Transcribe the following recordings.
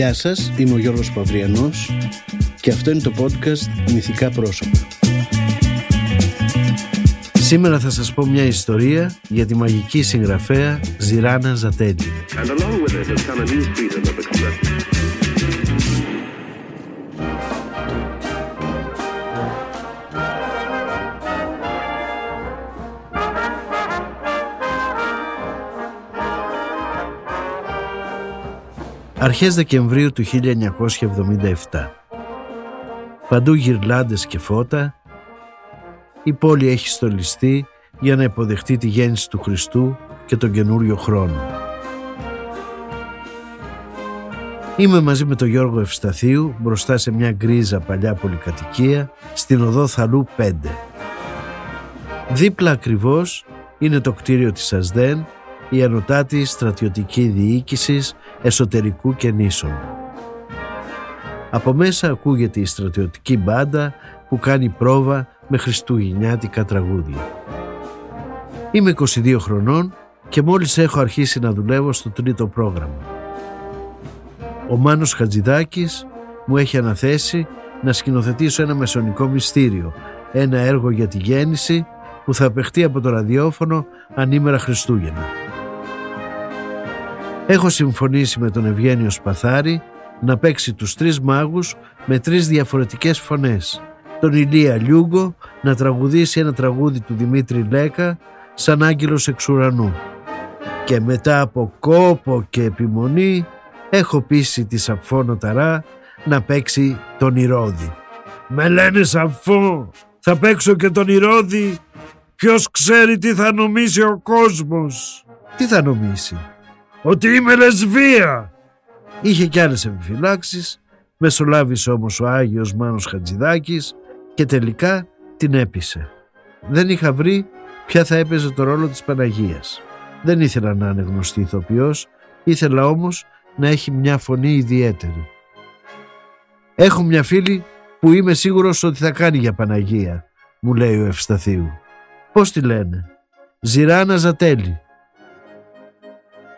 Γεια σας, είμαι ο Γιώργος Παυριανός και αυτό είναι το podcast Μυθικά Πρόσωπα. Σήμερα θα σας πω μια ιστορία για τη μαγική συγγραφέα Ζηράνα Ζατέλη. Αρχές Δεκεμβρίου του 1977. Παντού γυρλάντες και φώτα. Η πόλη έχει στολιστεί για να υποδεχτεί τη γέννηση του Χριστού και τον καινούριο χρόνο. Είμαι μαζί με τον Γιώργο Ευσταθίου μπροστά σε μια γκρίζα παλιά πολυκατοικία στην οδό Θαλού 5. Δίπλα ακριβώς είναι το κτίριο της ΑΣΔΕΝ η Ανωτάτη Στρατιωτική Διοίκησης Εσωτερικού και Νήσων. Από μέσα ακούγεται η στρατιωτική μπάντα που κάνει πρόβα με χριστουγεννιάτικα τραγούδια. Είμαι 22 χρονών και μόλις έχω αρχίσει να δουλεύω στο τρίτο πρόγραμμα. Ο Μάνος Χατζηδάκης μου έχει αναθέσει να σκηνοθετήσω ένα μεσονικό μυστήριο, ένα έργο για τη γέννηση που θα παιχτεί από το ραδιόφωνο ανήμερα Χριστούγεννα. Έχω συμφωνήσει με τον Ευγένιο Σπαθάρη να παίξει τους τρεις μάγους με τρεις διαφορετικές φωνές. Τον Ηλία Λιούγκο να τραγουδήσει ένα τραγούδι του Δημήτρη Λέκα σαν άγγελος εξ ουρανού. Και μετά από κόπο και επιμονή έχω πείσει τη Σαφόνο Ταρά να παίξει τον Ηρώδη. «Με λένε Σαφό, θα παίξω και τον Ηρώδη. Ποιος ξέρει τι θα νομίσει ο κόσμος». «Τι θα νομίσει» ότι είμαι λεσβία. Είχε κι άλλες επιφυλάξεις, μεσολάβησε όμως ο Άγιος Μάνος Χατζηδάκης και τελικά την έπεισε. Δεν είχα βρει ποια θα έπαιζε το ρόλο της Παναγίας. Δεν ήθελα να είναι γνωστή ηθοποιός, ήθελα όμως να έχει μια φωνή ιδιαίτερη. Έχω μια φίλη που είμαι σίγουρος ότι θα κάνει για Παναγία, μου λέει ο Ευσταθίου. Πώς τη λένε; Ζηράνα Ζατέλη.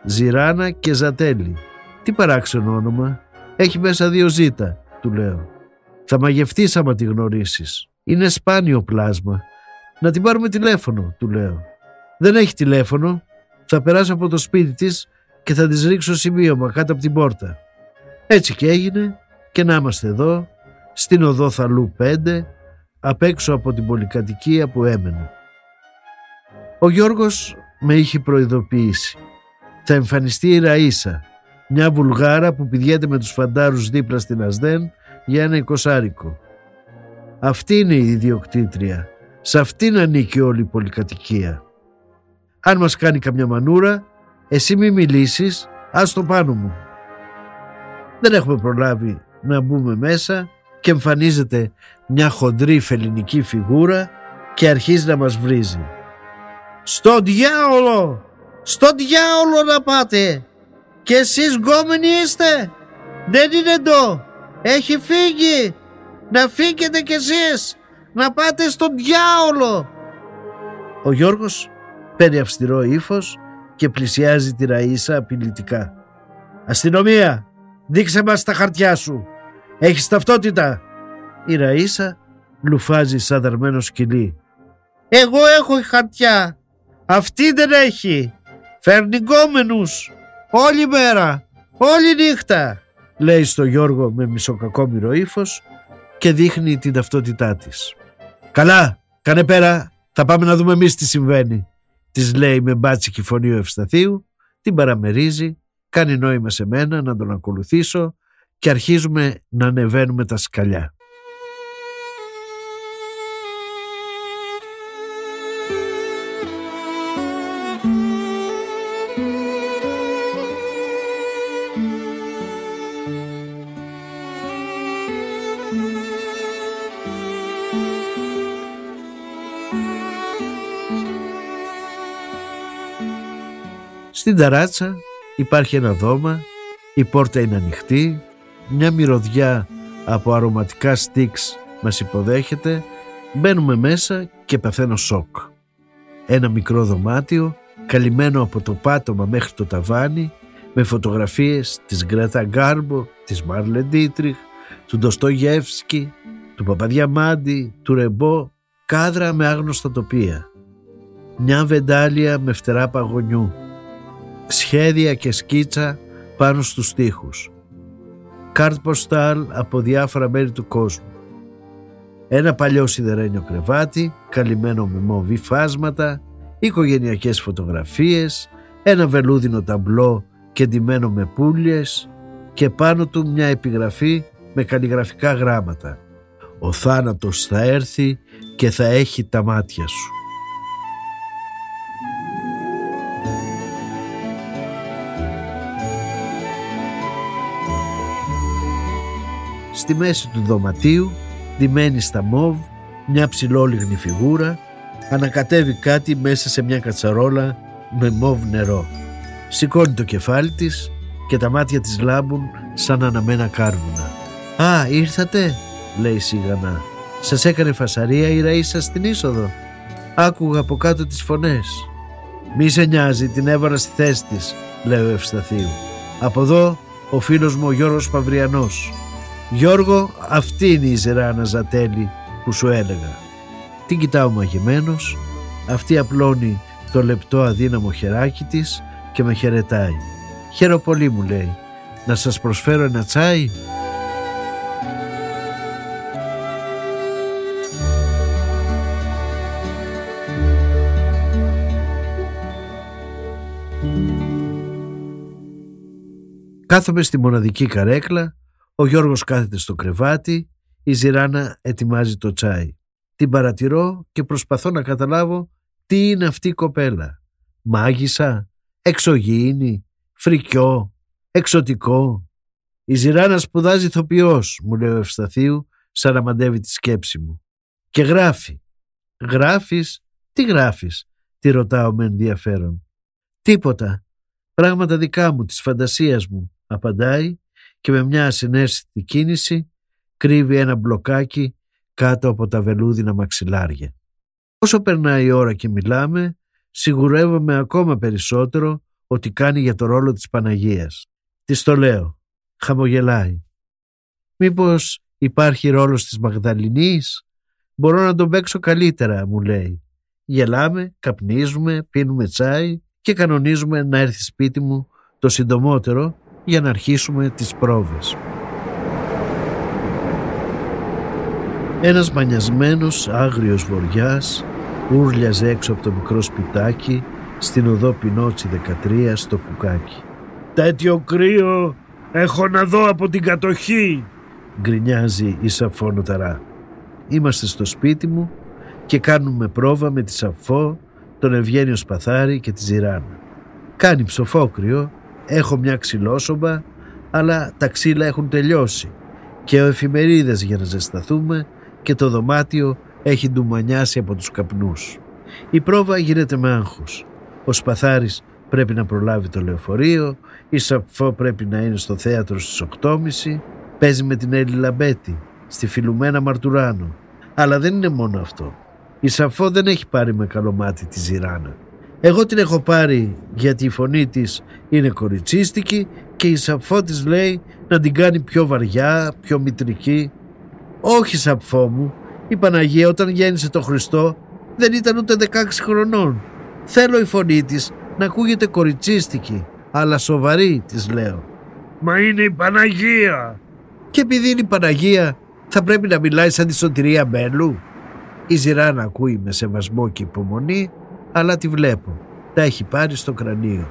Ζηράνα και Ζατέλη. Τι παράξενο όνομα. Έχει μέσα δύο ζήτα, του λέω. Θα μαγευτείς άμα τη γνωρίσεις. Είναι σπάνιο πλάσμα. Να την πάρουμε τηλέφωνο, του λέω. Δεν έχει τηλέφωνο. Θα περάσω από το σπίτι της και θα της ρίξω σημείωμα κάτω από την πόρτα. Έτσι και έγινε και να είμαστε εδώ, στην οδό Θαλού 5, απ' έξω από την πολυκατοικία που έμενε. Ο Γιώργος με είχε προειδοποιήσει θα εμφανιστεί η Ραΐσα, μια Βουλγάρα που πηδιέται με τους φαντάρους δίπλα στην Ασδέν για ένα εικοσάρικο. Αυτή είναι η ιδιοκτήτρια. Σε αυτήν ανήκει όλη η πολυκατοικία. Αν μας κάνει καμιά μανούρα, εσύ μη μιλήσεις, ας το πάνω μου. Δεν έχουμε προλάβει να μπούμε μέσα και εμφανίζεται μια χοντρή φελινική φιγούρα και αρχίζει να μας βρίζει. «Στο διάολο! Στο διάολο να πάτε. Και εσείς γκόμενοι είστε. Δεν είναι εδώ. Έχει φύγει. Να φύγετε κι εσείς. Να πάτε στον διάολο. Ο Γιώργος παίρνει αυστηρό ύφος και πλησιάζει τη Ραΐσα απειλητικά. «Αστυνομία, δείξε μας τα χαρτιά σου. Έχεις ταυτότητα». Η Ραΐσα λουφάζει σαν δαρμένο σκυλί. «Εγώ έχω χαρτιά. Αυτή δεν έχει. Φέρνει γκόμενους όλη μέρα, όλη νύχτα λέει στο Γιώργο με μισοκακόμυρο ύφος και δείχνει την ταυτότητά της. Καλά, κάνε πέρα, θα πάμε να δούμε εμείς τι συμβαίνει. Της λέει με μπάτσικη φωνή ο Ευσταθίου, την παραμερίζει, κάνει νόημα σε μένα να τον ακολουθήσω και αρχίζουμε να ανεβαίνουμε τα σκαλιά. Στην ταράτσα υπάρχει ένα δώμα, η πόρτα είναι ανοιχτή, μια μυρωδιά από αρωματικά στίξ μας υποδέχεται, μπαίνουμε μέσα και παθαίνω σοκ. Ένα μικρό δωμάτιο, καλυμμένο από το πάτωμα μέχρι το ταβάνι, με φωτογραφίες της Γκρέτα Γκάρμπο, της Μάρλε Ντίτριχ, του Ντοστογεύσκη, του Παπαδιαμάντη, του Ρεμπό, κάδρα με άγνωστα τοπία. Μια βεντάλια με φτερά παγωνιού, σχέδια και σκίτσα πάνω στους τοίχους. Καρτ ποστάλ από διάφορα μέρη του κόσμου. Ένα παλιό σιδερένιο κρεβάτι, καλυμμένο με μοβ υφάσματα, οικογενειακές φωτογραφίες, ένα βελούδινο ταμπλό κεντημένο με πούλιες και πάνω του μια επιγραφή με καλλιγραφικά γράμματα. Ο θάνατος θα έρθει και θα έχει τα μάτια σου. Στη μέση του δωματίου, ντυμένη στα μόβ, μια ψηλόλιγνη φιγούρα, ανακατεύει κάτι μέσα σε μια κατσαρόλα με μόβ νερό. Σηκώνει το κεφάλι της και τα μάτια της λάμπουν σαν αναμένα κάρβουνα. «Α, ήρθατε» λέει σιγανά. «Σας έκανε φασαρία η ραΐσα στην είσοδο» Άκουγα από κάτω τις φωνές. «Μη σε νοιάζει, την έβαλα στη θέση της» λέει ο Ευσταθίου. «Από εδώ ο φίλος μου ο Γιώργος Παυριανός. Γιώργο, αυτή είναι η Ζεράνα Ζατέλη που σου έλεγα». Την κοιτάω μαγεμένος, αυτή απλώνει το λεπτό αδύναμο χεράκι της και με χαιρετάει. «Χαίρο πολύ» μου λέει. «Να σας προσφέρω ένα τσάι» Κάθομαι στη μοναδική καρέκλα, ο Γιώργος κάθεται στο κρεβάτι, η Ζηράνα ετοιμάζει το τσάι. Την παρατηρώ και προσπαθώ να καταλάβω τι είναι αυτή η κοπέλα. Μάγισσα, εξωγήινη, φρικιό, εξωτικό. Η Ζηράνα σπουδάζει ηθοποιός, μου λέει ο Ευσταθίου, σαν να μαντεύει τη σκέψη μου. Και γράφει. Γράφεις, τι γράφεις, τη ρωτάω με ενδιαφέρον. Τίποτα. Πράγματα δικά μου, της φαντασίας μου, απαντάει και με μια ασυναίσθητη κίνηση κρύβει ένα μπλοκάκι κάτω από τα βελούδινα μαξιλάρια. Όσο περνάει η ώρα και μιλάμε, σιγουρεύομαι ακόμα περισσότερο ότι κάνει για το ρόλο της Παναγίας. Της το λέω. Χαμογελάει. Μήπως υπάρχει ρόλος της Μαγδαληνής; Μπορώ να τον παίξω καλύτερα, μου λέει. Γελάμε, καπνίζουμε, πίνουμε τσάι και κανονίζουμε να έρθει σπίτι μου το συντομότερο για να αρχίσουμε τις πρόβες. Ένας μανιασμένος άγριος βοριάς ούρλιαζε έξω από το μικρό σπιτάκι στην οδό Πινότσι 13 στο Κουκάκι. «Τέτοιο κρύο έχω να δω από την κατοχή» γκρινιάζει η Σαφό Είμαστε στο σπίτι μου και κάνουμε πρόβα με τη Σαφό, τον Ευγένιο Σπαθάρη και τη Ζηράνα. Κάνει ψοφόκριο έχω μια ξυλόσομπα, αλλά τα ξύλα έχουν τελειώσει και ο εφημερίδες για να ζεσταθούμε και το δωμάτιο έχει ντουμανιάσει από τους καπνούς. Η πρόβα γίνεται με άγχος. Ο Σπαθάρης πρέπει να προλάβει το λεωφορείο, η Σαφό πρέπει να είναι στο θέατρο στις 8.30, παίζει με την Έλλη Λαμπέτη, στη Φιλουμένα Μαρτουράνο. Αλλά δεν είναι μόνο αυτό. Η Σαφό δεν έχει πάρει με καλό μάτι τη Ζηράνα. Εγώ την έχω πάρει γιατί η φωνή της είναι κοριτσίστικη και η Σαφό της λέει να την κάνει πιο βαριά, πιο μητρική. Όχι Σαφό μου, η Παναγία όταν γέννησε το Χριστό δεν ήταν ούτε 16 χρονών. Θέλω η φωνή της να ακούγεται κοριτσίστικη, αλλά σοβαρή της λέω. Μα είναι η Παναγία. Και επειδή είναι η Παναγία θα πρέπει να μιλάει σαν τη σωτηρία Μπέλου. Η Ζηρά να ακούει με σεβασμό και υπομονή αλλά τη βλέπω. Τα έχει πάρει στο κρανίο.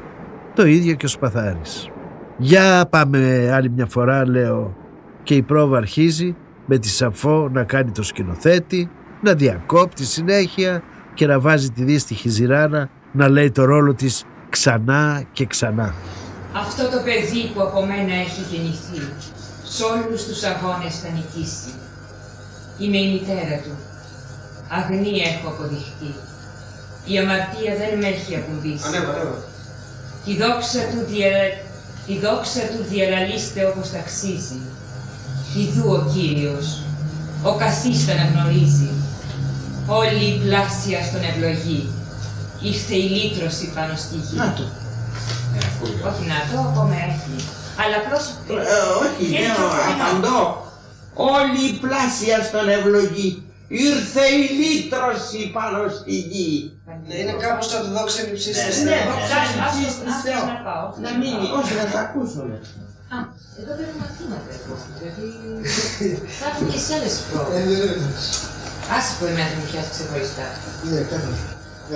Το ίδιο και ο Σπαθάρης. Για πάμε άλλη μια φορά λέω και η πρόβα αρχίζει με τη Σαφό να κάνει το σκηνοθέτη, να διακόπτει συνέχεια και να βάζει τη δύστιχη ζηράνα να λέει το ρόλο της ξανά και ξανά. Αυτό το παιδί που από μένα έχει γεννηθεί, σε όλους τους αγώνες θα νικήσει. Είμαι η μητέρα του. Αγνή έχω αποδειχτεί. Η αμαρτία δεν με έχει ακουμπήσει. Ανέβα, ανέβα. Τη δόξα του, διαλα... τη δόξα του διαλαλήστε όπως ταξίζει. Ιδού ο Κύριος, ο Κασής τον αναγνωρίζει. Όλη η πλάσια στον ευλογή. Ήρθε η λύτρωση πάνω στη γη. Να το. Όχι να το ακόμα έχει. Αλλά απλώς... Ε, όχι, Είναι δεν πιο φθηνό. απαντώ. Όλη η πλάσια στον ευλογή. Ήρθε η λύτρωση πάνω στη γη. Ναι, είναι κάπως σαν το δόξα είναι υψίστη Ναι, Θεό. ναι, Ας- Άσου, ας- ψήστη ας- Θεό. να πάω. Να μείνει, όχι να τα ακούσουμε. Α, εδώ παίρνω μαθήματα εγώ, γιατί θα έρθουν και σε άλλες Ε, πρόοδες. βέβαια. Άσε που εμένα μου πιάσει ξεχωριστά. Ναι, κάνω.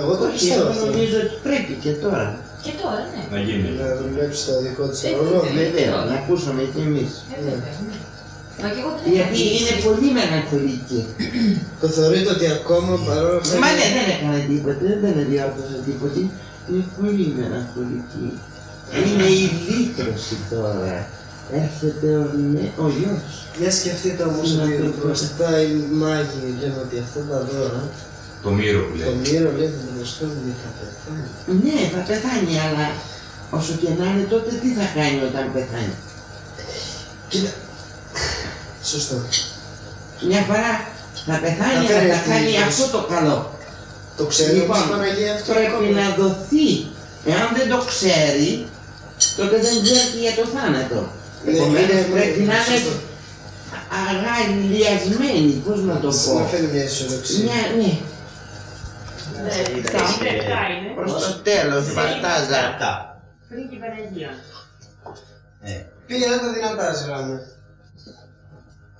Εγώ το Όχι, πιστεύω εγώ αυτό. νομίζω ότι πρέπει και τώρα. Και τώρα, ναι. Να γίνει. Να δουλέψει το δικό της Ε, ρόλο. βέβαια. Βέβαια, να ακούσουμε κι εμείς. Ε, βέβαια, ναι. Μα και εγώ δεν Γιατί έχω είναι αρχίσει. πολύ μελαγχολική. Το θεωρείτε ότι ακόμα παρόλο που Μα είναι- ναι, δεν έκανε τίποτα, δεν διόρθωσε τίποτα. Είναι πολύ μελαγχολική. Είναι η λύτρωση τώρα. Έρχεται ο, νε- ο γιος. Για σκεφτείτε όμως Να ότι το πω. μπροστά οι μάγοι λένε ότι αυτά τα δώρα, Το μύρο που το λέει. μύρο λέει ότι μπροστά μου θα πεθάνει. Ναι, θα πεθάνει, αλλά όσο και να είναι τότε τι θα κάνει όταν πεθάνει; Κοίτα. Σωστό. Μια φορά θα πεθάνει, Θα αλλά φέρεις θα αυτή η κάνει λύτρωση. αυτό το καλό. Το ξέρει Λοιπόν, όμως η Παναγία αυτό Πρέπει ακόμα. να δοθεί. Εάν δεν το ξέρει, τότε δεν ξέρει και για το θάνατο. Ναι, Επομένως είναι- πρέπει να είναι σωστό. αγαλιασμένη, πώς να το πω. Να φέρει μια αισιοδοξία. Μια, ναι, Ναι, Αυτά. τρεις λεπτά είναι. προς το τέλος, φαντάζα. Πριν την Παναγία. Πήγαινε τα δυνατά, Ζεράμε.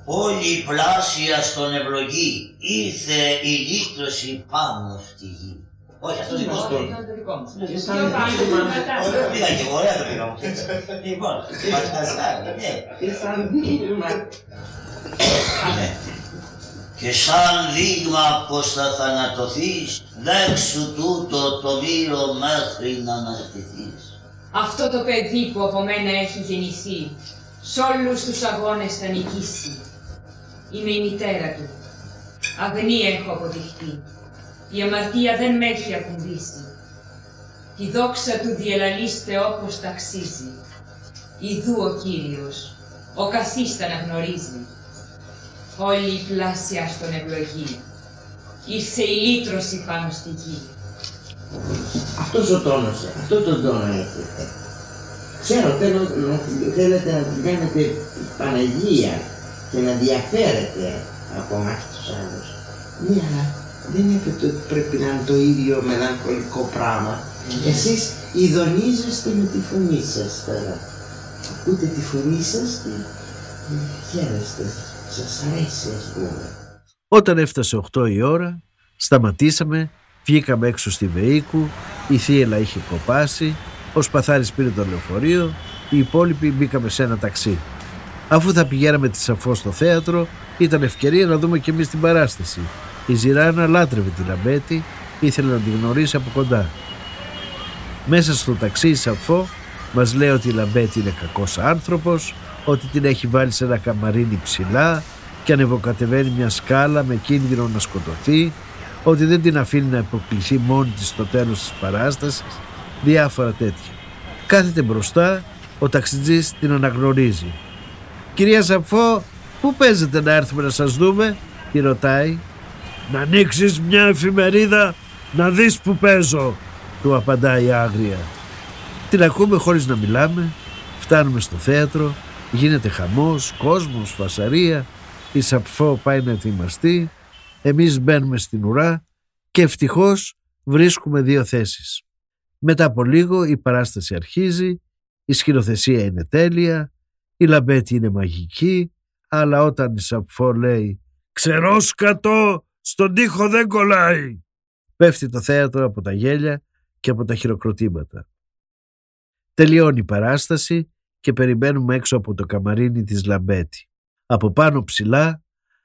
Όλη η πλάσια στον ευλογή ήρθε η λύτρωση πάνω στη γη. Όχι, αυτό δικό Όχι, του. ήταν το δικό μου. Και Πιο σαν πάνω, δείγμα. πατάτα. Ωραία, πήγα και εγώ, ωραία το πήγα μου. Λοιπόν, πατασάρι, ναι. Και σαν δείγμα. Ναι. Και σαν δείγμα πως θα θανατωθείς, δέξου τούτο το μύρο μέχρι να αναστηθείς. Αυτό το παιδί που από μένα έχει γεννηθεί, σ' όλους τους αγώνες θα νικήσει. Είμαι η μητέρα του. Αγνή έχω αποδειχτεί. Η αμαρτία δεν με έχει ακουμπήσει. Τη δόξα του διελαλείστε όπως ταξίζει. Ιδού ο Κύριος, ο καθίστα να γνωρίζει. Όλη η πλάσια στον ευλογεί. Ήρθε η λύτρωση πάνω στη γη. Αυτός ο τόνος, αυτό τον τόνο έχετε. Ξέρω, θέλω να θέλετε να την κάνετε Παναγία και να διαφέρετε από εμάς τους άλλους. Ναι, αλλά δεν έχετε ότι πρέπει να είναι το ίδιο μελαγχολικό πράγμα. Εσείς ειδονίζεστε με τη φωνή σας τώρα. Ακούτε τη φωνή σας και ε, χαίρεστε. Σας αρέσει ας πούμε. Όταν έφτασε 8 η ώρα, σταματήσαμε, βγήκαμε έξω στη Βεϊκού, η θύελα είχε κοπάσει, ο Σπαθάρης πήρε το λεωφορείο, οι υπόλοιποι μπήκαμε σε ένα ταξί. Αφού θα πηγαίναμε τη Σαφώ στο θέατρο, ήταν ευκαιρία να δούμε και εμείς την παράσταση. Η Ζηράνα λάτρευε τη Λαμπέτη, ήθελε να την γνωρίσει από κοντά. Μέσα στο ταξί η Σαφώ μας λέει ότι η Λαμπέτη είναι κακός άνθρωπος, ότι την έχει βάλει σε ένα καμαρίνι ψηλά και ανεβοκατεβαίνει μια σκάλα με κίνδυνο να σκοτωθεί, ότι δεν την αφήνει να υποκλιθεί μόνη της στο τέλος της παράστασης, διάφορα τέτοια. Κάθεται μπροστά, ο ταξιτζής την αναγνωρίζει. «Κυρία Σαφώ, πού παίζετε να έρθουμε να σας δούμε» τη ρωτάει. «Να ανοίξεις μια εφημερίδα, να δεις που παίζω» του απαντάει άγρια. Την ακούμε χωρίς να μιλάμε, φτάνουμε στο θέατρο, γίνεται χαμός, κόσμος, φασαρία, η Σαφώ πάει να ετοιμαστεί, εμείς μπαίνουμε στην ουρά και ευτυχώς βρίσκουμε δύο θέσεις. Μετά από λίγο η παράσταση αρχίζει, η σκηνοθεσία είναι τέλεια, η λαμπέτη είναι μαγική, αλλά όταν η Σαφώ λέει «Ξερό σκατό, στον τοίχο δεν κολλάει», πέφτει το θέατρο από τα γέλια και από τα χειροκροτήματα. Τελειώνει η παράσταση και περιμένουμε έξω από το καμαρίνι της Λαμπέτη. Από πάνω ψηλά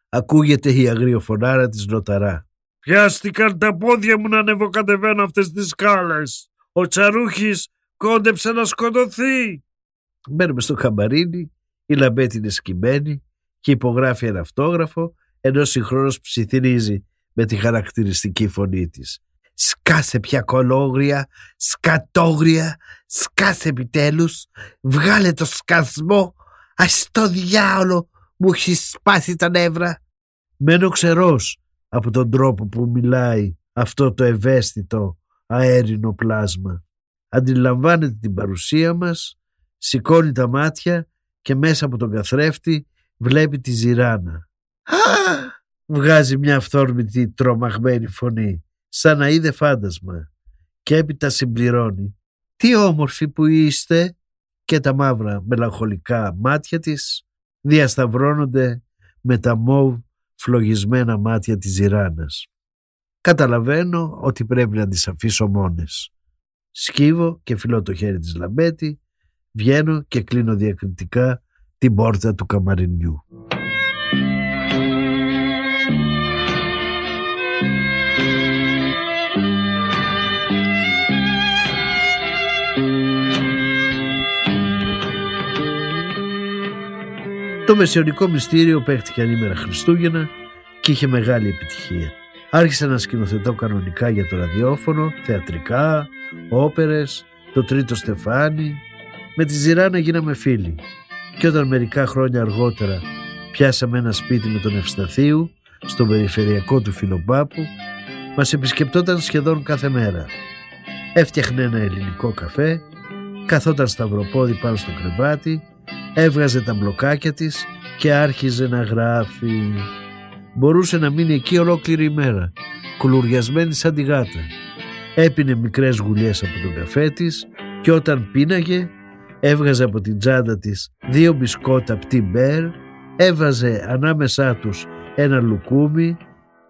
ακούγεται η αγριοφωνάρα της Νοταρά. «Πιάστηκαν τα πόδια μου να ανεβοκατεβαίνω αυτές τις σκάλες. Ο Τσαρούχης κόντεψε να σκοτωθεί». Μπαίνουμε στο καμαρίνι, η Λαμπέτη είναι σκυμμένη και υπογράφει ένα αυτόγραφο ενώ συγχρόνως ψιθυρίζει με τη χαρακτηριστική φωνή της. Σκάσε πια κολόγρια, σκατόγρια, σκάσε επιτέλους, βγάλε το σκασμό, ας το διάολο μου έχει σπάσει τα νεύρα. Μένω ξερός από τον τρόπο που μιλάει αυτό το ευαίσθητο αέρινο πλάσμα. αντιλαμβάνεται την παρουσία μας, σηκώνει τα μάτια και μέσα από τον καθρέφτη βλέπει τη ζηράνα. Βγάζει μια αυθόρμητη τρομαγμένη φωνή, σαν να είδε φάντασμα και έπειτα συμπληρώνει. Τι όμορφοι που είστε και τα μαύρα μελαγχολικά μάτια της διασταυρώνονται με τα μόβ φλογισμένα μάτια της ζηράνας. Καταλαβαίνω ότι πρέπει να τις αφήσω μόνες. Σκύβω και φιλώ το χέρι της λαμπέτη, βγαίνω και κλείνω διακριτικά την πόρτα του καμαρινιού. Το μεσαιωνικό μυστήριο παίχτηκε ανήμερα Χριστούγεννα και είχε μεγάλη επιτυχία. Άρχισα να σκηνοθετώ κανονικά για το ραδιόφωνο, θεατρικά, όπερες, το τρίτο στεφάνι. Με τη Ζηράνα γίναμε φίλοι και όταν μερικά χρόνια αργότερα πιάσαμε ένα σπίτι με τον Ευσταθίου στο περιφερειακό του Φιλομπάπου, μας επισκεπτόταν σχεδόν κάθε μέρα. Έφτιαχνε ένα ελληνικό καφέ, καθόταν σταυροπόδι πάνω στο κρεβάτι έβγαζε τα μπλοκάκια της και άρχιζε να γράφει. Μπορούσε να μείνει εκεί ολόκληρη ημέρα, κουλουριασμένη σαν τη γάτα. Έπινε μικρές γουλιές από τον καφέ της και όταν πίναγε έβγαζε από την τσάντα της δύο μπισκότα πτή μπέρ, έβαζε ανάμεσά τους ένα λουκούμι,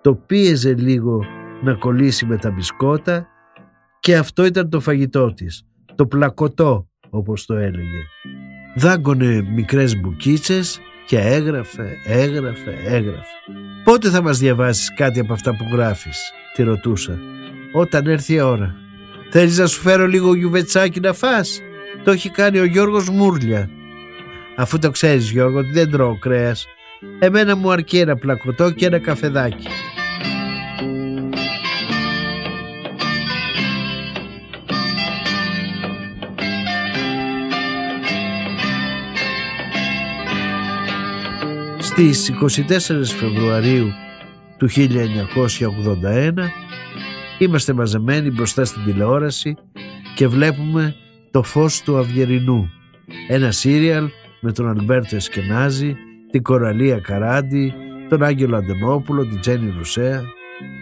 το πίεζε λίγο να κολλήσει με τα μπισκότα και αυτό ήταν το φαγητό της, το πλακωτό όπως το έλεγε δάγκωνε μικρές μπουκίτσες και έγραφε, έγραφε, έγραφε. «Πότε θα μας διαβάσεις κάτι από αυτά που γράφεις» τη ρωτούσα. «Όταν έρθει η ώρα». «Θέλεις να σου φέρω λίγο γιουβετσάκι να φας» Το έχει κάνει ο Γιώργος Μούρλια. Αφού το ξέρεις Γιώργο ότι δεν τρώω κρέας. Εμένα μου αρκεί ένα πλακωτό και ένα καφεδάκι. Στις 24 Φεβρουαρίου του 1981 είμαστε μαζεμένοι μπροστά στην τηλεόραση και βλέπουμε το φως του Αυγερινού ένα σύριαλ με τον Αλμπέρτο Εσκενάζη, την Κοραλία Καράντη, τον Άγγελο Αντενόπουλο, την Τζένι Ρουσέα.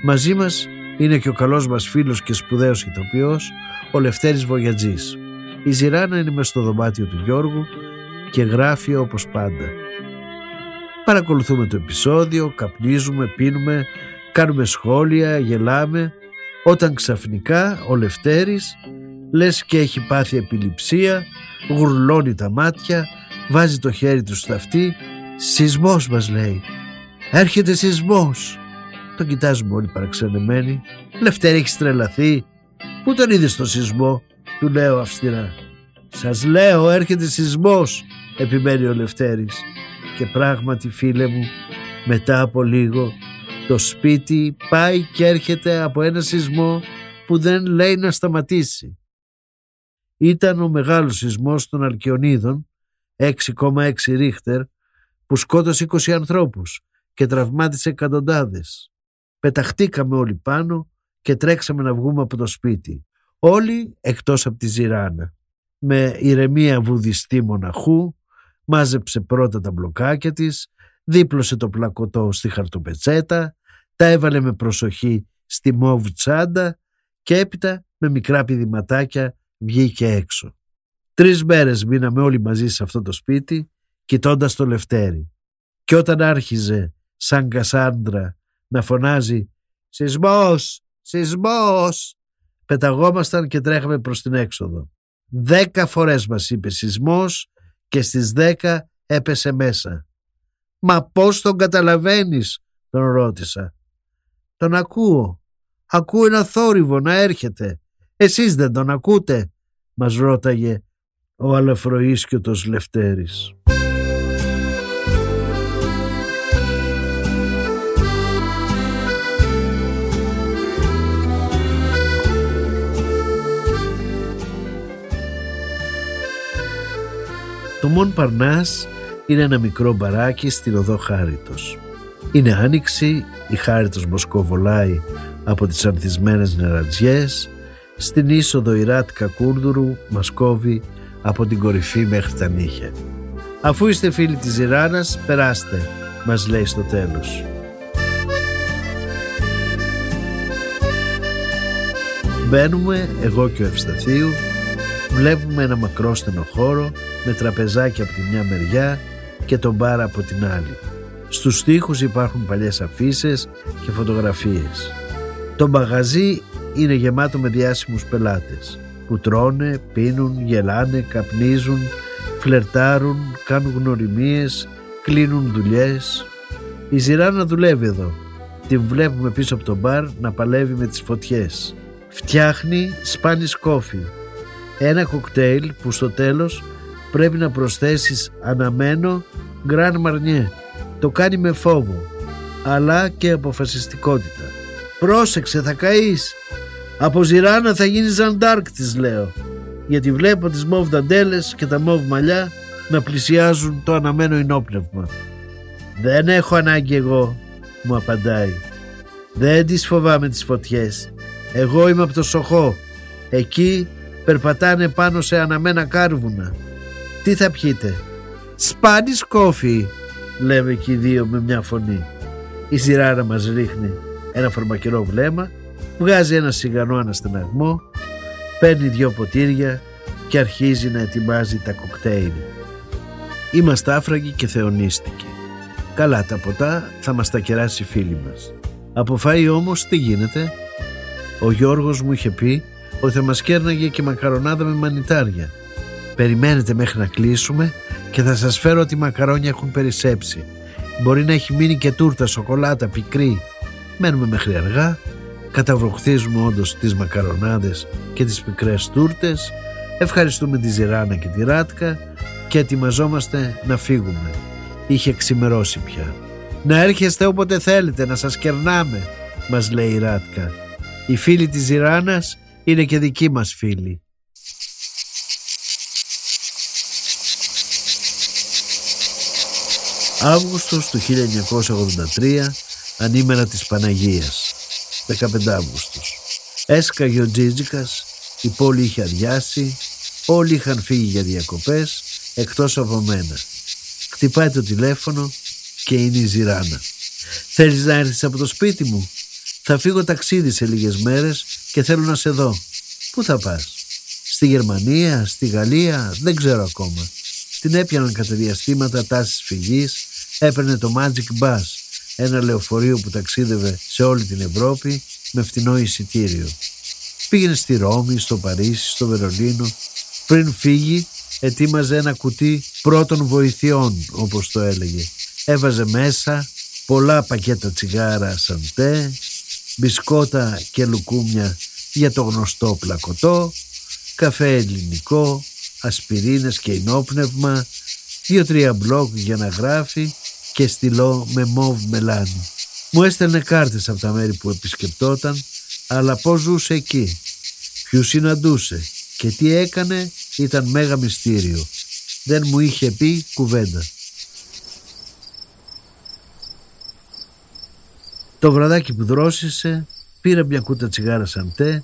Μαζί μας είναι και ο καλός μας φίλος και σπουδαίος ηθοποιός, ο Λευτέρης Βογιατζής. Η Ζηράνα είναι μες στο δωμάτιο του Γιώργου και γράφει όπως πάντα. Παρακολουθούμε το επεισόδιο, καπνίζουμε, πίνουμε, κάνουμε σχόλια, γελάμε, όταν ξαφνικά ο Λευτέρης λες και έχει πάθει επιληψία, γουρλώνει τα μάτια, βάζει το χέρι του στα αυτή, «Σεισμός» μας λέει. «Έρχεται σεισμός». Τον κοιτάζουμε όλοι παραξενεμένοι. «Λευτέρη έχεις τρελαθεί». «Πού τον είδες το σεισμό» του λέω αυστηρά. «Σας λέω έρχεται σεισμός» επιμένει ο Λευτέρης. Και πράγματι φίλε μου μετά από λίγο το σπίτι πάει και έρχεται από ένα σεισμό που δεν λέει να σταματήσει. Ήταν ο μεγάλος σεισμός των Αλκιονίδων 6,6 ρίχτερ που σκότωσε 20 ανθρώπους και τραυμάτισε εκατοντάδες. Πεταχτήκαμε όλοι πάνω και τρέξαμε να βγούμε από το σπίτι. Όλοι εκτός από τη Ζηράνα. Με ηρεμία βουδιστή μοναχού μάζεψε πρώτα τα μπλοκάκια της, δίπλωσε το πλακωτό στη χαρτοπετσέτα, τα έβαλε με προσοχή στη μόβ τσάντα και έπειτα με μικρά πηδηματάκια βγήκε έξω. Τρεις μέρες μείναμε όλοι μαζί σε αυτό το σπίτι, κοιτώντας το Λευτέρι. Και όταν άρχιζε σαν Κασάντρα να φωνάζει «Σεισμός! Σεισμός!» πεταγόμασταν και τρέχαμε προς την έξοδο. Δέκα φορές μας είπε σεισμός και στις δέκα έπεσε μέσα. «Μα πώς τον καταλαβαίνεις» τον ρώτησα. «Τον ακούω. Ακούω ένα θόρυβο να έρχεται. Εσείς δεν τον ακούτε» μας ρώταγε ο αλαφροίσκιωτος Λευτέρης. Το Μον Παρνάς είναι ένα μικρό μπαράκι στην οδό Χάριτος. Είναι άνοιξη, η Χάριτος μοσκοβολάει από τις ανθισμένες νερατζιές στην είσοδο η Ράτκα Κούρδουρου μας κόβει από την κορυφή μέχρι τα νύχια. Αφού είστε φίλοι της Ιράνας, περάστε, μας λέει στο τέλος. Μπαίνουμε, εγώ και ο Ευσταθίου, βλέπουμε ένα μακρόστενο χώρο με τραπεζάκι από τη μια μεριά και τον μπάρα από την άλλη. Στους στίχους υπάρχουν παλιές αφήσει και φωτογραφίες. Το μαγαζί είναι γεμάτο με διάσημους πελάτες που τρώνε, πίνουν, γελάνε, καπνίζουν, φλερτάρουν, κάνουν γνωριμίες, κλείνουν δουλειές. Η Ζηράνα δουλεύει εδώ. Την βλέπουμε πίσω από το μπαρ να παλεύει με τις φωτιές. Φτιάχνει σπάνις κόφι. Ένα κοκτέιλ που στο τέλος πρέπει να προσθέσεις αναμένο γκραν μαρνιέ. Το κάνει με φόβο, αλλά και αποφασιστικότητα. «Πρόσεξε, θα καείς. Από Ζηράνα θα γίνεις Ζαντάρκ», της λέω. Γιατί βλέπω τις μόβ δαντέλες και τα μόβ μαλλιά να πλησιάζουν το αναμένο ενόπνευμα. «Δεν έχω ανάγκη εγώ», μου απαντάει. «Δεν τις φοβάμαι τις φωτιές. Εγώ είμαι από το Σοχό. Εκεί περπατάνε πάνω σε αναμένα κάρβουνα. Τι θα πιείτε» «Σπάνις κόφι», λέμε και οι δύο με μια φωνή. Η σειράρα μας ρίχνει ένα φαρμακερό βλέμμα, βγάζει ένα σιγανό αναστεναγμό, παίρνει δυο ποτήρια και αρχίζει να ετοιμάζει τα κοκτέιλ. Είμαστε άφραγοι και θεονίστικοι. Καλά τα ποτά θα μας τα κεράσει η φίλη μας. Από φαΐ όμως τι γίνεται. Ο Γιώργος μου είχε πει ότι θα μας κέρναγε και μακαρονάδα με μανιτάρια. Περιμένετε μέχρι να κλείσουμε και θα σας φέρω ότι οι μακαρόνια έχουν περισσέψει. Μπορεί να έχει μείνει και τούρτα, σοκολάτα, πικρή. Μένουμε μέχρι αργά, καταβροχθίζουμε όντως τις μακαρονάδες και τις πικρές τούρτες, ευχαριστούμε τη Ζηράνα και τη Ράτκα και ετοιμαζόμαστε να φύγουμε. Είχε ξημερώσει πια. «Να έρχεστε όποτε θέλετε, να σας κερνάμε», μας λέει η Ράτκα. Οι φίλοι της Ζηράνας είναι και δικοί μας φίλοι. Αύγουστος του 1983, ανήμερα της Παναγίας, 15 Αύγουστος. Έσκαγε ο Τζίτζικας, η πόλη είχε αδειάσει, όλοι είχαν φύγει για διακοπές, εκτός από μένα. Χτυπάει το τηλέφωνο και είναι η Ζηράνα. Θέλεις να έρθεις από το σπίτι μου; Θα φύγω ταξίδι σε λίγες μέρες και θέλω να σε δω. Πού θα πας; Στη Γερμανία, στη Γαλλία, δεν ξέρω ακόμα. Την έπιαναν κατά διαστήματα τάσεις φυγής, έπαιρνε το Magic Bus, ένα λεωφορείο που ταξίδευε σε όλη την Ευρώπη με φτηνό εισιτήριο. Πήγαινε στη Ρώμη, στο Παρίσι, στο Βερολίνο. Πριν φύγει, ετοίμαζε ένα κουτί πρώτων βοηθειών, όπως το έλεγε. Έβαζε μέσα πολλά πακέτα τσιγάρα σαντέ, μπισκότα και λουκούμια για το γνωστό πλακωτό, καφέ ελληνικό, ασπιρίνες και ενόπνευμα, δύο-τρία μπλοκ για να γράφει και στυλό με μόβ μελάνι. Μου έστελνε κάρτες από τα μέρη που επισκεπτόταν, αλλά πώς ζούσε εκεί, ποιους συναντούσε και τι έκανε ήταν μέγα μυστήριο. Δεν μου είχε πει κουβέντα. Το βραδάκι που δρόσησε πήρα μια κούτα τσιγάρα σαντέ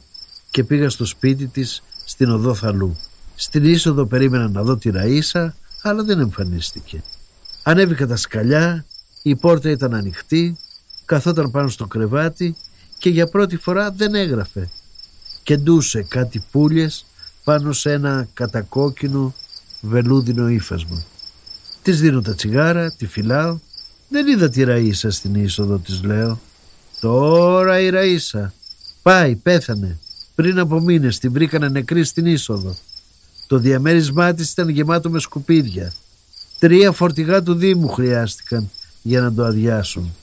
και πήγα στο σπίτι της στην οδό Θαλού. Στην είσοδο περίμενα να δω τη Ραΐσα αλλά δεν εμφανίστηκε. Ανέβηκα τα σκαλιά, η πόρτα ήταν ανοιχτή, καθόταν πάνω στο κρεβάτι και για πρώτη φορά δεν έγραφε. Και ντούσε κάτι πουλιες πάνω σε ένα κατακόκκινο βελούδινο ύφασμα. Της δίνω τα τσιγάρα, τη φυλάω. Δεν είδα τη Ραΐσα στην είσοδο της λέω. Τώρα η Ραΐσα. Πάει, πέθανε. Πριν από μήνες τη βρήκανε νεκρή στην είσοδο. Το διαμέρισμά της ήταν γεμάτο με σκουπίδια. Τρία φορτηγά του Δήμου χρειάστηκαν για να το αδειάσουν.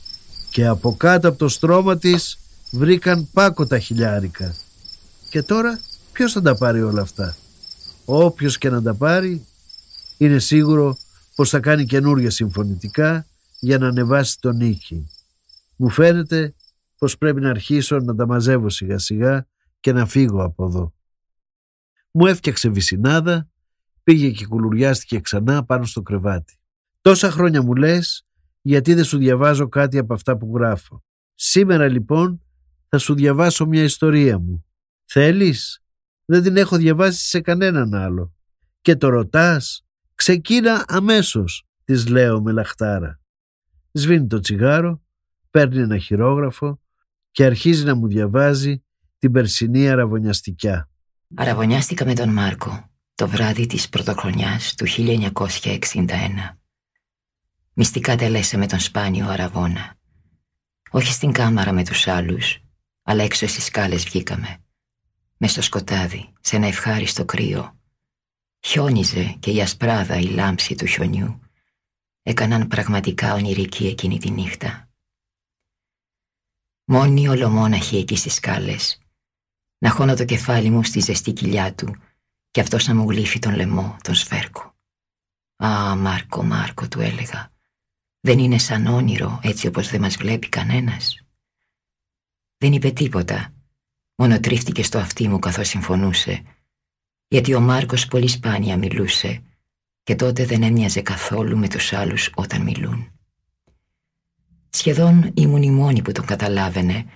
Και από κάτω από το στρώμα της βρήκαν πάκο τα χιλιάρικα. Και τώρα ποιος θα τα πάρει όλα αυτά; Όποιος και να τα πάρει είναι σίγουρο πως θα κάνει καινούργια συμφωνητικά για να ανεβάσει τον νίκη. Μου φαίνεται πως πρέπει να αρχίσω να τα μαζεύω σιγά σιγά και να φύγω από εδώ. Μου έφτιαξε βυσινάδα, πήγε και κουλουριάστηκε ξανά πάνω στο κρεβάτι. Τόσα χρόνια μου λες, γιατί δεν σου διαβάζω κάτι από αυτά που γράφω. Σήμερα λοιπόν θα σου διαβάσω μια ιστορία μου. Θέλεις; Δεν την έχω διαβάσει σε κανέναν άλλο. Και το ρωτάς, ξεκίνα αμέσως, της λέω με λαχτάρα. Σβήνει το τσιγάρο, παίρνει ένα χειρόγραφο και αρχίζει να μου διαβάζει την περσινή αραβωνιαστικιά. Αραβωνιάστηκα με τον Μάρκο το βράδυ της πρωτοχρονιάς του 1961. Μυστικά τελέσαμε τον σπάνιο αραβόνα. Όχι στην κάμαρα με τους άλλους, αλλά έξω στις σκάλες βγήκαμε. Με στο σκοτάδι, σε ένα ευχάριστο κρύο. Χιόνιζε και η ασπράδα η λάμψη του χιονιού έκαναν πραγματικά ονειρική εκείνη τη νύχτα. Μόνοι ολομόναχοι εκεί στις σκάλες, να χώνω το κεφάλι μου στη ζεστή κοιλιά του και αυτός να μου γλύφει τον λαιμό, τον σφέρκο. «Α, Μάρκο, Μάρκο», του έλεγα, «δεν είναι σαν όνειρο έτσι όπως δεν μας βλέπει κανένας». Δεν είπε τίποτα, μόνο τρίφτηκε στο αυτί μου καθώς συμφωνούσε, γιατί ο Μάρκος πολύ σπάνια μιλούσε και τότε δεν έμοιαζε καθόλου με τους άλλους όταν μιλούν. Σχεδόν ήμουν η μόνη που τον καταλάβαινε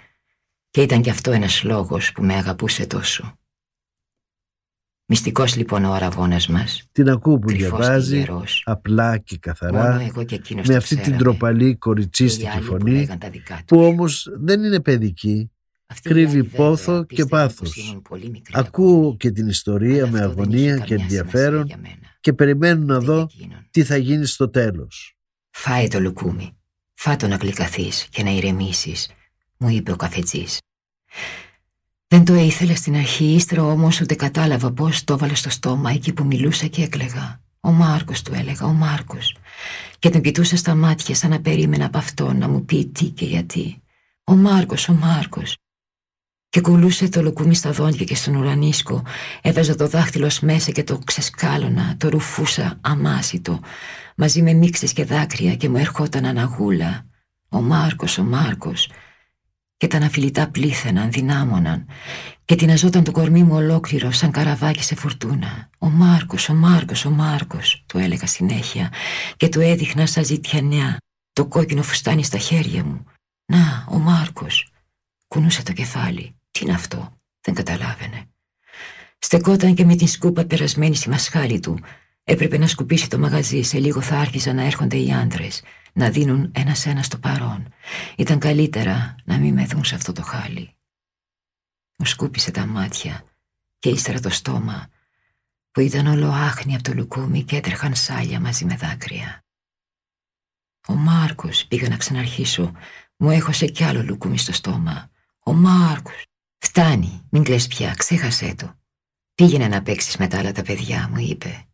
και ήταν κι αυτό ένας λόγος που με αγαπούσε τόσο. Μυστικός λοιπόν ο αραβώνας μας Την ακούω που κρυφός και διαβάζει γερός. απλά και Μόνο καθαρά εγώ και εκείνος με το αυτή την ξέραμε. τροπαλή Και οι κοριτσίστικη άλλοι που φωνή λέγαν τα δικά που τους. όμως δεν είναι παιδική Αυτοί οι κρύβει άλλοι, βέβαια, πόθο και πίστευαν πάθος. πως ήμουν πολύ μικρή Ακούω ακόμη. και την ιστορία Αλλά με αυτό δεν είχε αγωνία καμιά και ενδιαφέρον σημασία για μένα. και περιμένω να Ούτε δω για εκείνον. τι θα γίνει στο τέλος. Φάε το λουκούμι. Φάτο να γλυκαθείς και να ηρεμήσεις, μου είπε ο καφετζής. Δεν το ήθελα στην αρχή, ύστερα όμως ούτε κατάλαβα πώς το έβαλα στο στόμα εκεί που μιλούσα και έκλαιγα. Ο Μάρκος του έλεγα, ο Μάρκος. Και τον κοιτούσα στα μάτια σαν να περίμενα από αυτό να μου πει τι και γιατί. Ο Μάρκος, ο Μάρκος. Και κουλούσε το λουκούμι στα δόντια και στον ουρανίσκο. Έβαζα το δάχτυλο ως μέσα και το ξεσκάλωνα, το ρουφούσα αμάσιτο, μαζί με μίξες και δάκρυα και μου ερχόταν αναγούλα. Ο Μάρκος, ο Μάρκος. Και τα αναφιλητά πλήθαιναν, δυνάμωναν και τειναζόταν το κορμί μου ολόκληρο σαν καραβάκι σε φουρτούνα. Ο Μάρκος, ο Μάρκος, ο Μάρκος, του έλεγα συνέχεια και του έδειχνα σαν ζητιανιά το κόκκινο φουστάνι στα χέρια μου. Να, ο Μάρκος. Κουνούσε το κεφάλι. Τι είναι αυτό, δεν καταλάβαινε. Στεκόταν και με την σκούπα περασμένη στη μασχάλη του. Έπρεπε να σκουπίσει το μαγαζί, σε λίγο θα άρχιζαν να έρχονται οι άντρες, να δίνουν ένα-ένα το παρόν. Ήταν καλύτερα να μην με δουν σε αυτό το χάλι. Μου σκούπισε τα μάτια και ύστερα το στόμα, που ήταν όλο άχνη από το λουκούμι και έτρεχαν σάλια μαζί με δάκρυα. Ο Μάρκος πήγα να ξαναρχίσω, μου έχωσε κι άλλο λουκούμι στο στόμα. Ο Μάρκος. Φτάνει, μην κλαις πια, ξέχασέ το. Πήγαινε να παίξεις με τα άλλα τα παιδιά, μου είπε.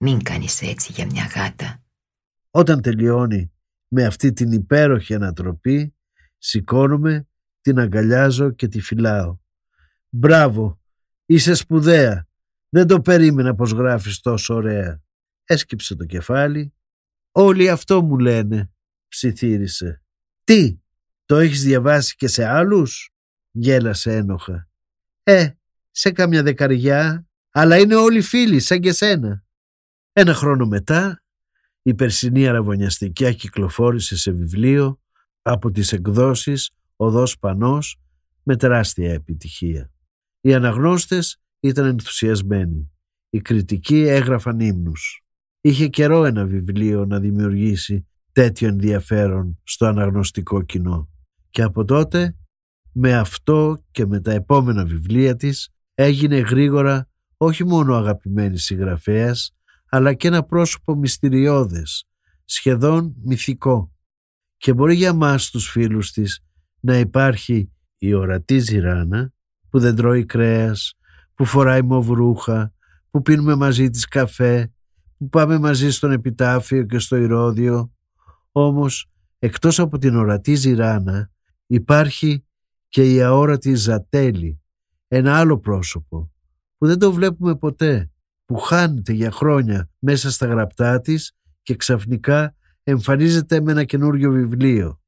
Μην κάνεις έτσι για μια γάτα. Όταν τελειώνει με αυτή την υπέροχη ανατροπή, σηκώνομαι, την αγκαλιάζω και τη φυλάω. Μπράβο, είσαι σπουδαία. Δεν το περίμενα πως γράφεις τόσο ωραία. Έσκυψε το κεφάλι. Όλοι αυτό μου λένε, ψιθύρισε. Τι, το έχεις διαβάσει και σε άλλους, γέλασε ένοχα. Ε, σε κάμια δεκαριά, αλλά είναι όλοι φίλοι σαν και σένα. Ένα χρόνο μετά η περσινή αραβωνιαστικιά κυκλοφόρησε σε βιβλίο από τις εκδόσεις «Οδός Πανός» με τεράστια επιτυχία. Οι αναγνώστες ήταν ενθουσιασμένοι. Οι κριτικοί έγραφαν ύμνους. Είχε καιρό ένα βιβλίο να δημιουργήσει τέτοιο ενδιαφέρον στο αναγνωστικό κοινό. Και από τότε, με αυτό και με τα επόμενα βιβλία της, έγινε γρήγορα όχι μόνο αγαπημένης συγγραφέας, αλλά και ένα πρόσωπο μυστηριώδες, σχεδόν μυθικό. Και μπορεί για μας τους φίλους της να υπάρχει η ορατή ζηράνα που δεν τρώει κρέας, που φοράει μοβρούχα, που πίνουμε μαζί της καφέ, που πάμε μαζί στον επιτάφιο και στο ηρώδιο. Όμως, εκτός από την ορατή ζηράνα, υπάρχει και η αόρατη ζατέλη, ένα άλλο πρόσωπο, που δεν το βλέπουμε ποτέ, που χάνεται για χρόνια μέσα στα γραπτά της και ξαφνικά εμφανίζεται με ένα καινούριο βιβλίο.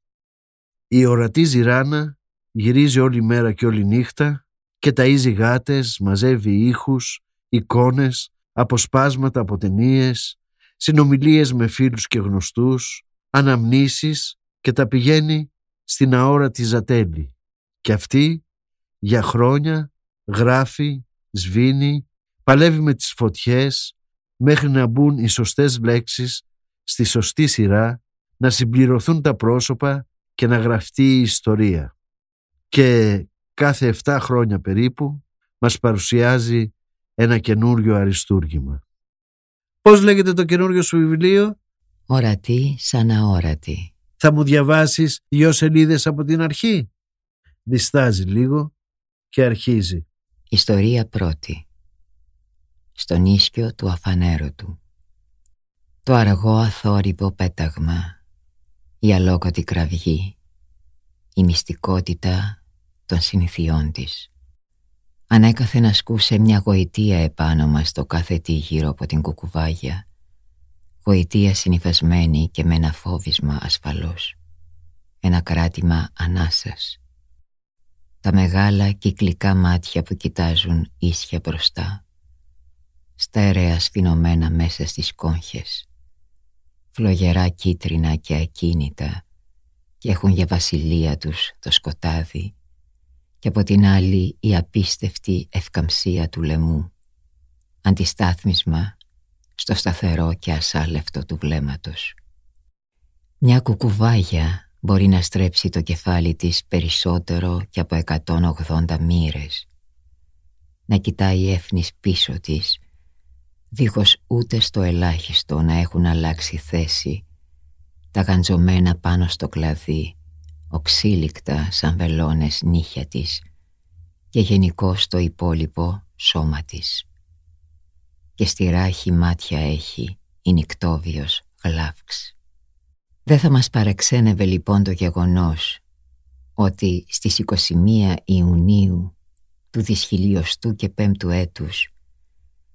Η ορατή ζηράνα γυρίζει όλη μέρα και όλη νύχτα και ταΐζει γάτες, μαζεύει ήχους, εικόνες, αποσπάσματα από ταινίες, συνομιλίες με φίλους και γνωστούς, αναμνήσεις και τα πηγαίνει στην αόρατη ζατέλη. Και αυτή για χρόνια γράφει, σβήνει, παλεύει με τις φωτιές μέχρι να μπουν οι σωστές λέξεις στη σωστή σειρά, να συμπληρωθούν τα πρόσωπα και να γραφτεί η ιστορία. Και κάθε 7 χρόνια περίπου μας παρουσιάζει ένα καινούριο αριστούργημα. Πώς λέγεται το καινούριο σου βιβλίο; Ορατή σαν αόρατη. Θα μου διαβάσεις δυο σελίδες από την αρχή; Διστάζει λίγο και αρχίζει. Ιστορία πρώτη. Στον ίσκιο του αφανέρωτου. Το αργό αθόρυβο πέταγμα. Η αλόκοτη κραυγή. Η μυστικότητα των συνηθιών της. Ανέκαθεν ασκούσε μια γοητεία επάνω μας το κάθε τι γύρω από την κουκουβάγια. Γοητεία συνυφασμένη και με ένα φόβισμα ασφαλώς. Ένα κράτημα ανάσας. Τα μεγάλα κυκλικά μάτια που κοιτάζουν ίσια μπροστά. Στέρεα σφινωμένα μέσα στις κόγχες. Φλογερά κίτρινα και ακίνητα και έχουν για βασιλεία τους το σκοτάδι και από την άλλη η απίστευτη ευκαμψία του λαιμού, αντιστάθμισμα στο σταθερό και ασάλευτο του βλέμματος. Μια κουκουβάγια μπορεί να στρέψει το κεφάλι της περισσότερο και από 180 μοίρες, να κοιτάει έφνης πίσω της, δίχως ούτε στο ελάχιστο να έχουν αλλάξει θέση, τα γαντζωμένα πάνω στο κλαδί οξύλικτα σαν βελόνες νύχια της και γενικώ το υπόλοιπο σώμα της. Και στη ράχη μάτια έχει η νυκτόβιος γλάφξ. Δεν θα μας παρεξένευε λοιπόν το γεγονός ότι στις 21 Ιουνίου του δυσχυλιοστού και πέμπτου έτους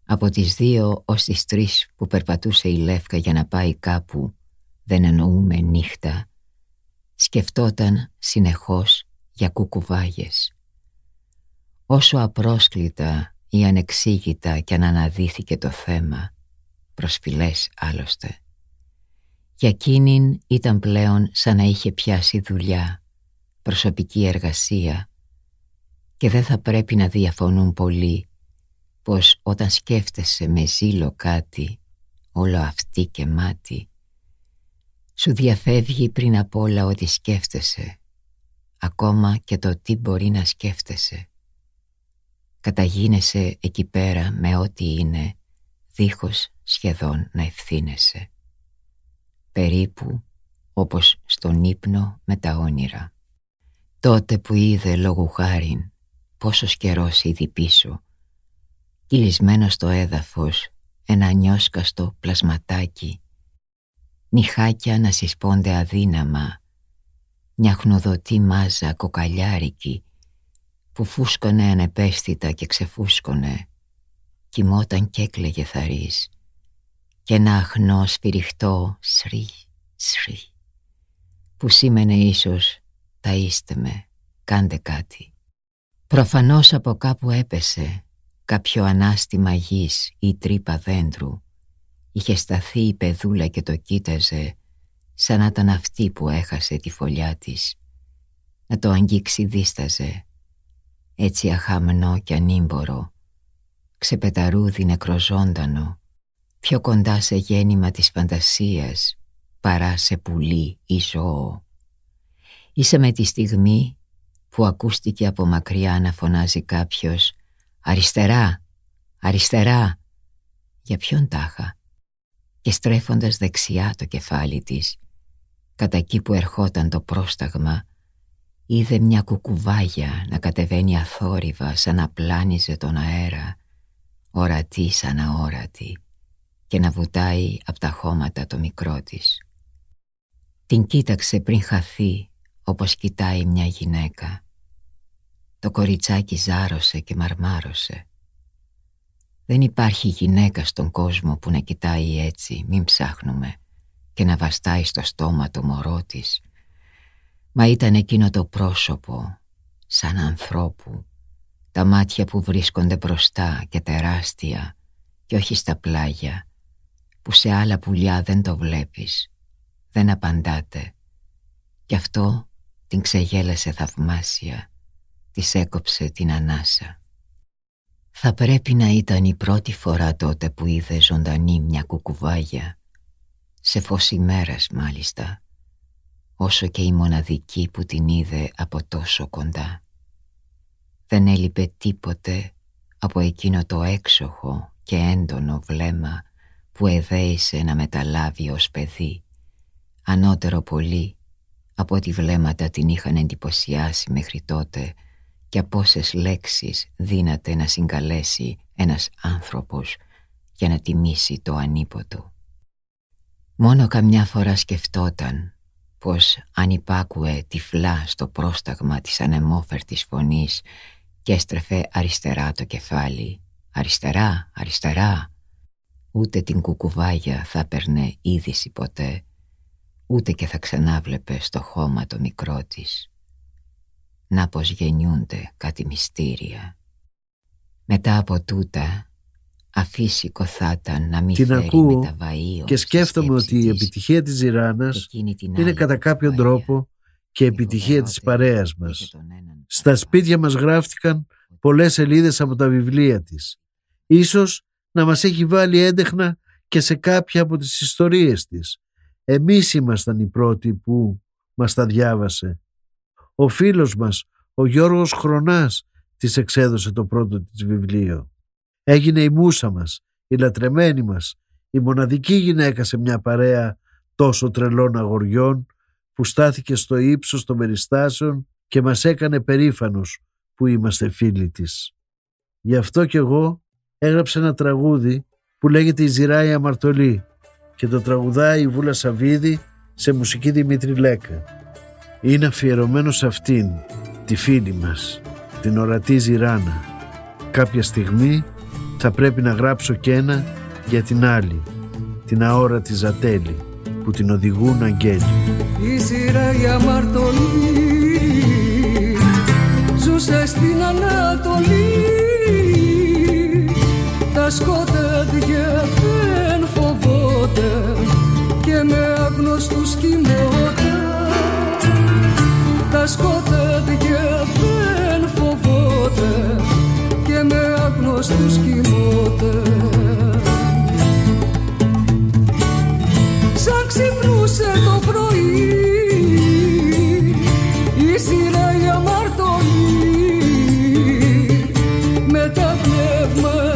από τις δύο ως τις τρεις που περπατούσε η Λεύκα για να πάει κάπου δεν εννοούμε νύχτα σκεφτόταν συνεχώς για κουκουβάγες. Όσο απρόσκλητα ή ανεξήγητα κι αν αναδύθηκε το θέμα, προσφυλές άλλωστε, για εκείνην ήταν πλέον σαν να είχε πιάσει δουλειά, προσωπική εργασία και δεν θα πρέπει να διαφωνούν πολλοί πως όταν σκέφτεσαι με ζήλο κάτι, όλο αυτή και μάτι, σου διαφεύγει πριν απ' όλα ό,τι σκέφτεσαι, ακόμα και το τι μπορεί να σκέφτεσαι. Καταγίνεσαι εκεί πέρα με ό,τι είναι, δίχως σχεδόν να ευθύνεσαι. Περίπου όπως στον ύπνο με τα όνειρα. Τότε που είδε λόγου χάριν πόσος καιρός ήδη πίσω, κυλισμένο στο έδαφος ένα νιώσκαστο πλασματάκι. Νυχάκια να συσπώνται αδύναμα, μια χνοδοτή μάζα κοκαλιάρικη που φούσκωνε ανεπαίσθητα και ξεφούσκωνε, κοιμόταν και έκλαιγε θαρής. Και ένα αχνό σφυριχτό σρι, σρι, που σήμαινε ίσως είστε με, κάντε κάτι. Προφανώς από κάπου έπεσε κάποιο ανάστημα γης ή τρύπα δέντρου Είχε σταθεί η πεδούλα και το κοίταζε σαν να ήταν αυτή που έχασε τη φωλιά της. Να το αγγίξει δίσταζε, έτσι αχαμνό και ανήμπορο, ξεπεταρούδι νεκροζώντανο, πιο κοντά σε γέννημα της φαντασίας παρά σε πουλί ή ζώο. Είσαι με τη στιγμή που ακούστηκε από μακριά να φωνάζει κάποιος «Αριστερά! Αριστερά!» Για ποιον τάχα; Και στρέφοντας δεξιά το κεφάλι της, κατά εκεί που ερχόταν το πρόσταγμα, είδε μια κουκουβάγια να κατεβαίνει αθόρυβα σαν να πλάνιζε τον αέρα, ορατή σαν αόρατη, και να βουτάει από τα χώματα το μικρό της. Την κοίταξε πριν χαθεί όπως κοιτάει μια γυναίκα. Το κοριτσάκι ζάρωσε και μαρμάρωσε. Δεν υπάρχει γυναίκα στον κόσμο που να κοιτάει έτσι, μην ψάχνουμε, και να βαστάει στο στόμα το μωρό της. Μα ήταν εκείνο το πρόσωπο, σαν ανθρώπου, τα μάτια που βρίσκονται μπροστά και τεράστια και όχι στα πλάγια, που σε άλλα πουλιά δεν το βλέπεις, δεν απαντάτε. Κι αυτό την ξεγέλασε θαυμάσια, της έκοψε την ανάσα. Θα πρέπει να ήταν η πρώτη φορά τότε που είδε ζωντανή μια κουκουβάγια σε φως ημέρας μάλιστα όσο και η μοναδική που την είδε από τόσο κοντά. Δεν έλειπε τίποτε από εκείνο το έξοχο και έντονο βλέμμα που εδέησε να μεταλάβει ως παιδί, ανώτερο πολύ από ό,τι βλέμματα την είχαν εντυπωσιάσει μέχρι τότε και από πόσες λέξεις δύναται να συγκαλέσει ένας άνθρωπος για να τιμήσει το ανίποτο. Μόνο καμιά φορά σκεφτόταν πως αν υπάκουε τυφλά στο πρόσταγμα της ανεμόφερτης φωνής και έστρεφε αριστερά το κεφάλι. Αριστερά, αριστερά. Ούτε την κουκουβάγια θα έπαιρνε είδηση ποτέ, ούτε και θα ξανάβλεπε στο χώμα το μικρό της. Να πως γεννιούνται κάτι μυστήρια. Μετά από τούτα, αφύσικο θα ήταν να μην Την φέρει ακούω με τα βαΐο Και στη σκέφτομαι σκέψη ότι η της επιτυχία της Ζηράνας εκείνη την είναι άλλη κατά κάποιον κουκουβάγια. τρόπο και Η επιτυχία της φοβερότερη παρέας είχε μας. τον έναν Στα πατέρα σπίτια μας γράφτηκαν πολλές σελίδες από τα βιβλία της. Ίσως να μας έχει βάλει έντεχνα και σε κάποια από τις ιστορίες της. Εμείς ήμασταν οι πρώτοι που μας τα διάβασε. Ο φίλος μας, ο Γιώργος Χρονάς, της εξέδωσε το πρώτο της βιβλίο. Έγινε η μούσα μας, η λατρεμένη μας, η μοναδική γυναίκα σε μια παρέα τόσο τρελών αγοριών που στάθηκε στο ύψος των περιστάσεων και μας έκανε περήφανος που είμαστε φίλοι της. Γι' αυτό κι εγώ έγραψα ένα τραγούδι που λέγεται «Η Ζηρά η Αμαρτωλή» και το τραγουδάει η Βούλα Σαββίδη σε μουσική Δημήτρη Λέκα. Είναι αφιερωμένο σε αυτήν, τη φίλη μας, την ορατή Ζηράνα. Κάποια στιγμή θα πρέπει να γράψω και ένα για την άλλη, την αόρατη Ζατέλη, που την οδηγούν αγγέλοι. Η σειρά η αμαρτωλή ζούσε στην Ανατολή τα σκοτάδια δεν φοβόταν και με άγνωστους κοιμόταν τα σκοτάδια δεν φοβόταν και με άγνωστους κοιμόταν. Σαν ξυπνούσε το πρωί η σειρά η αμαρτωλή με τα πνεύματα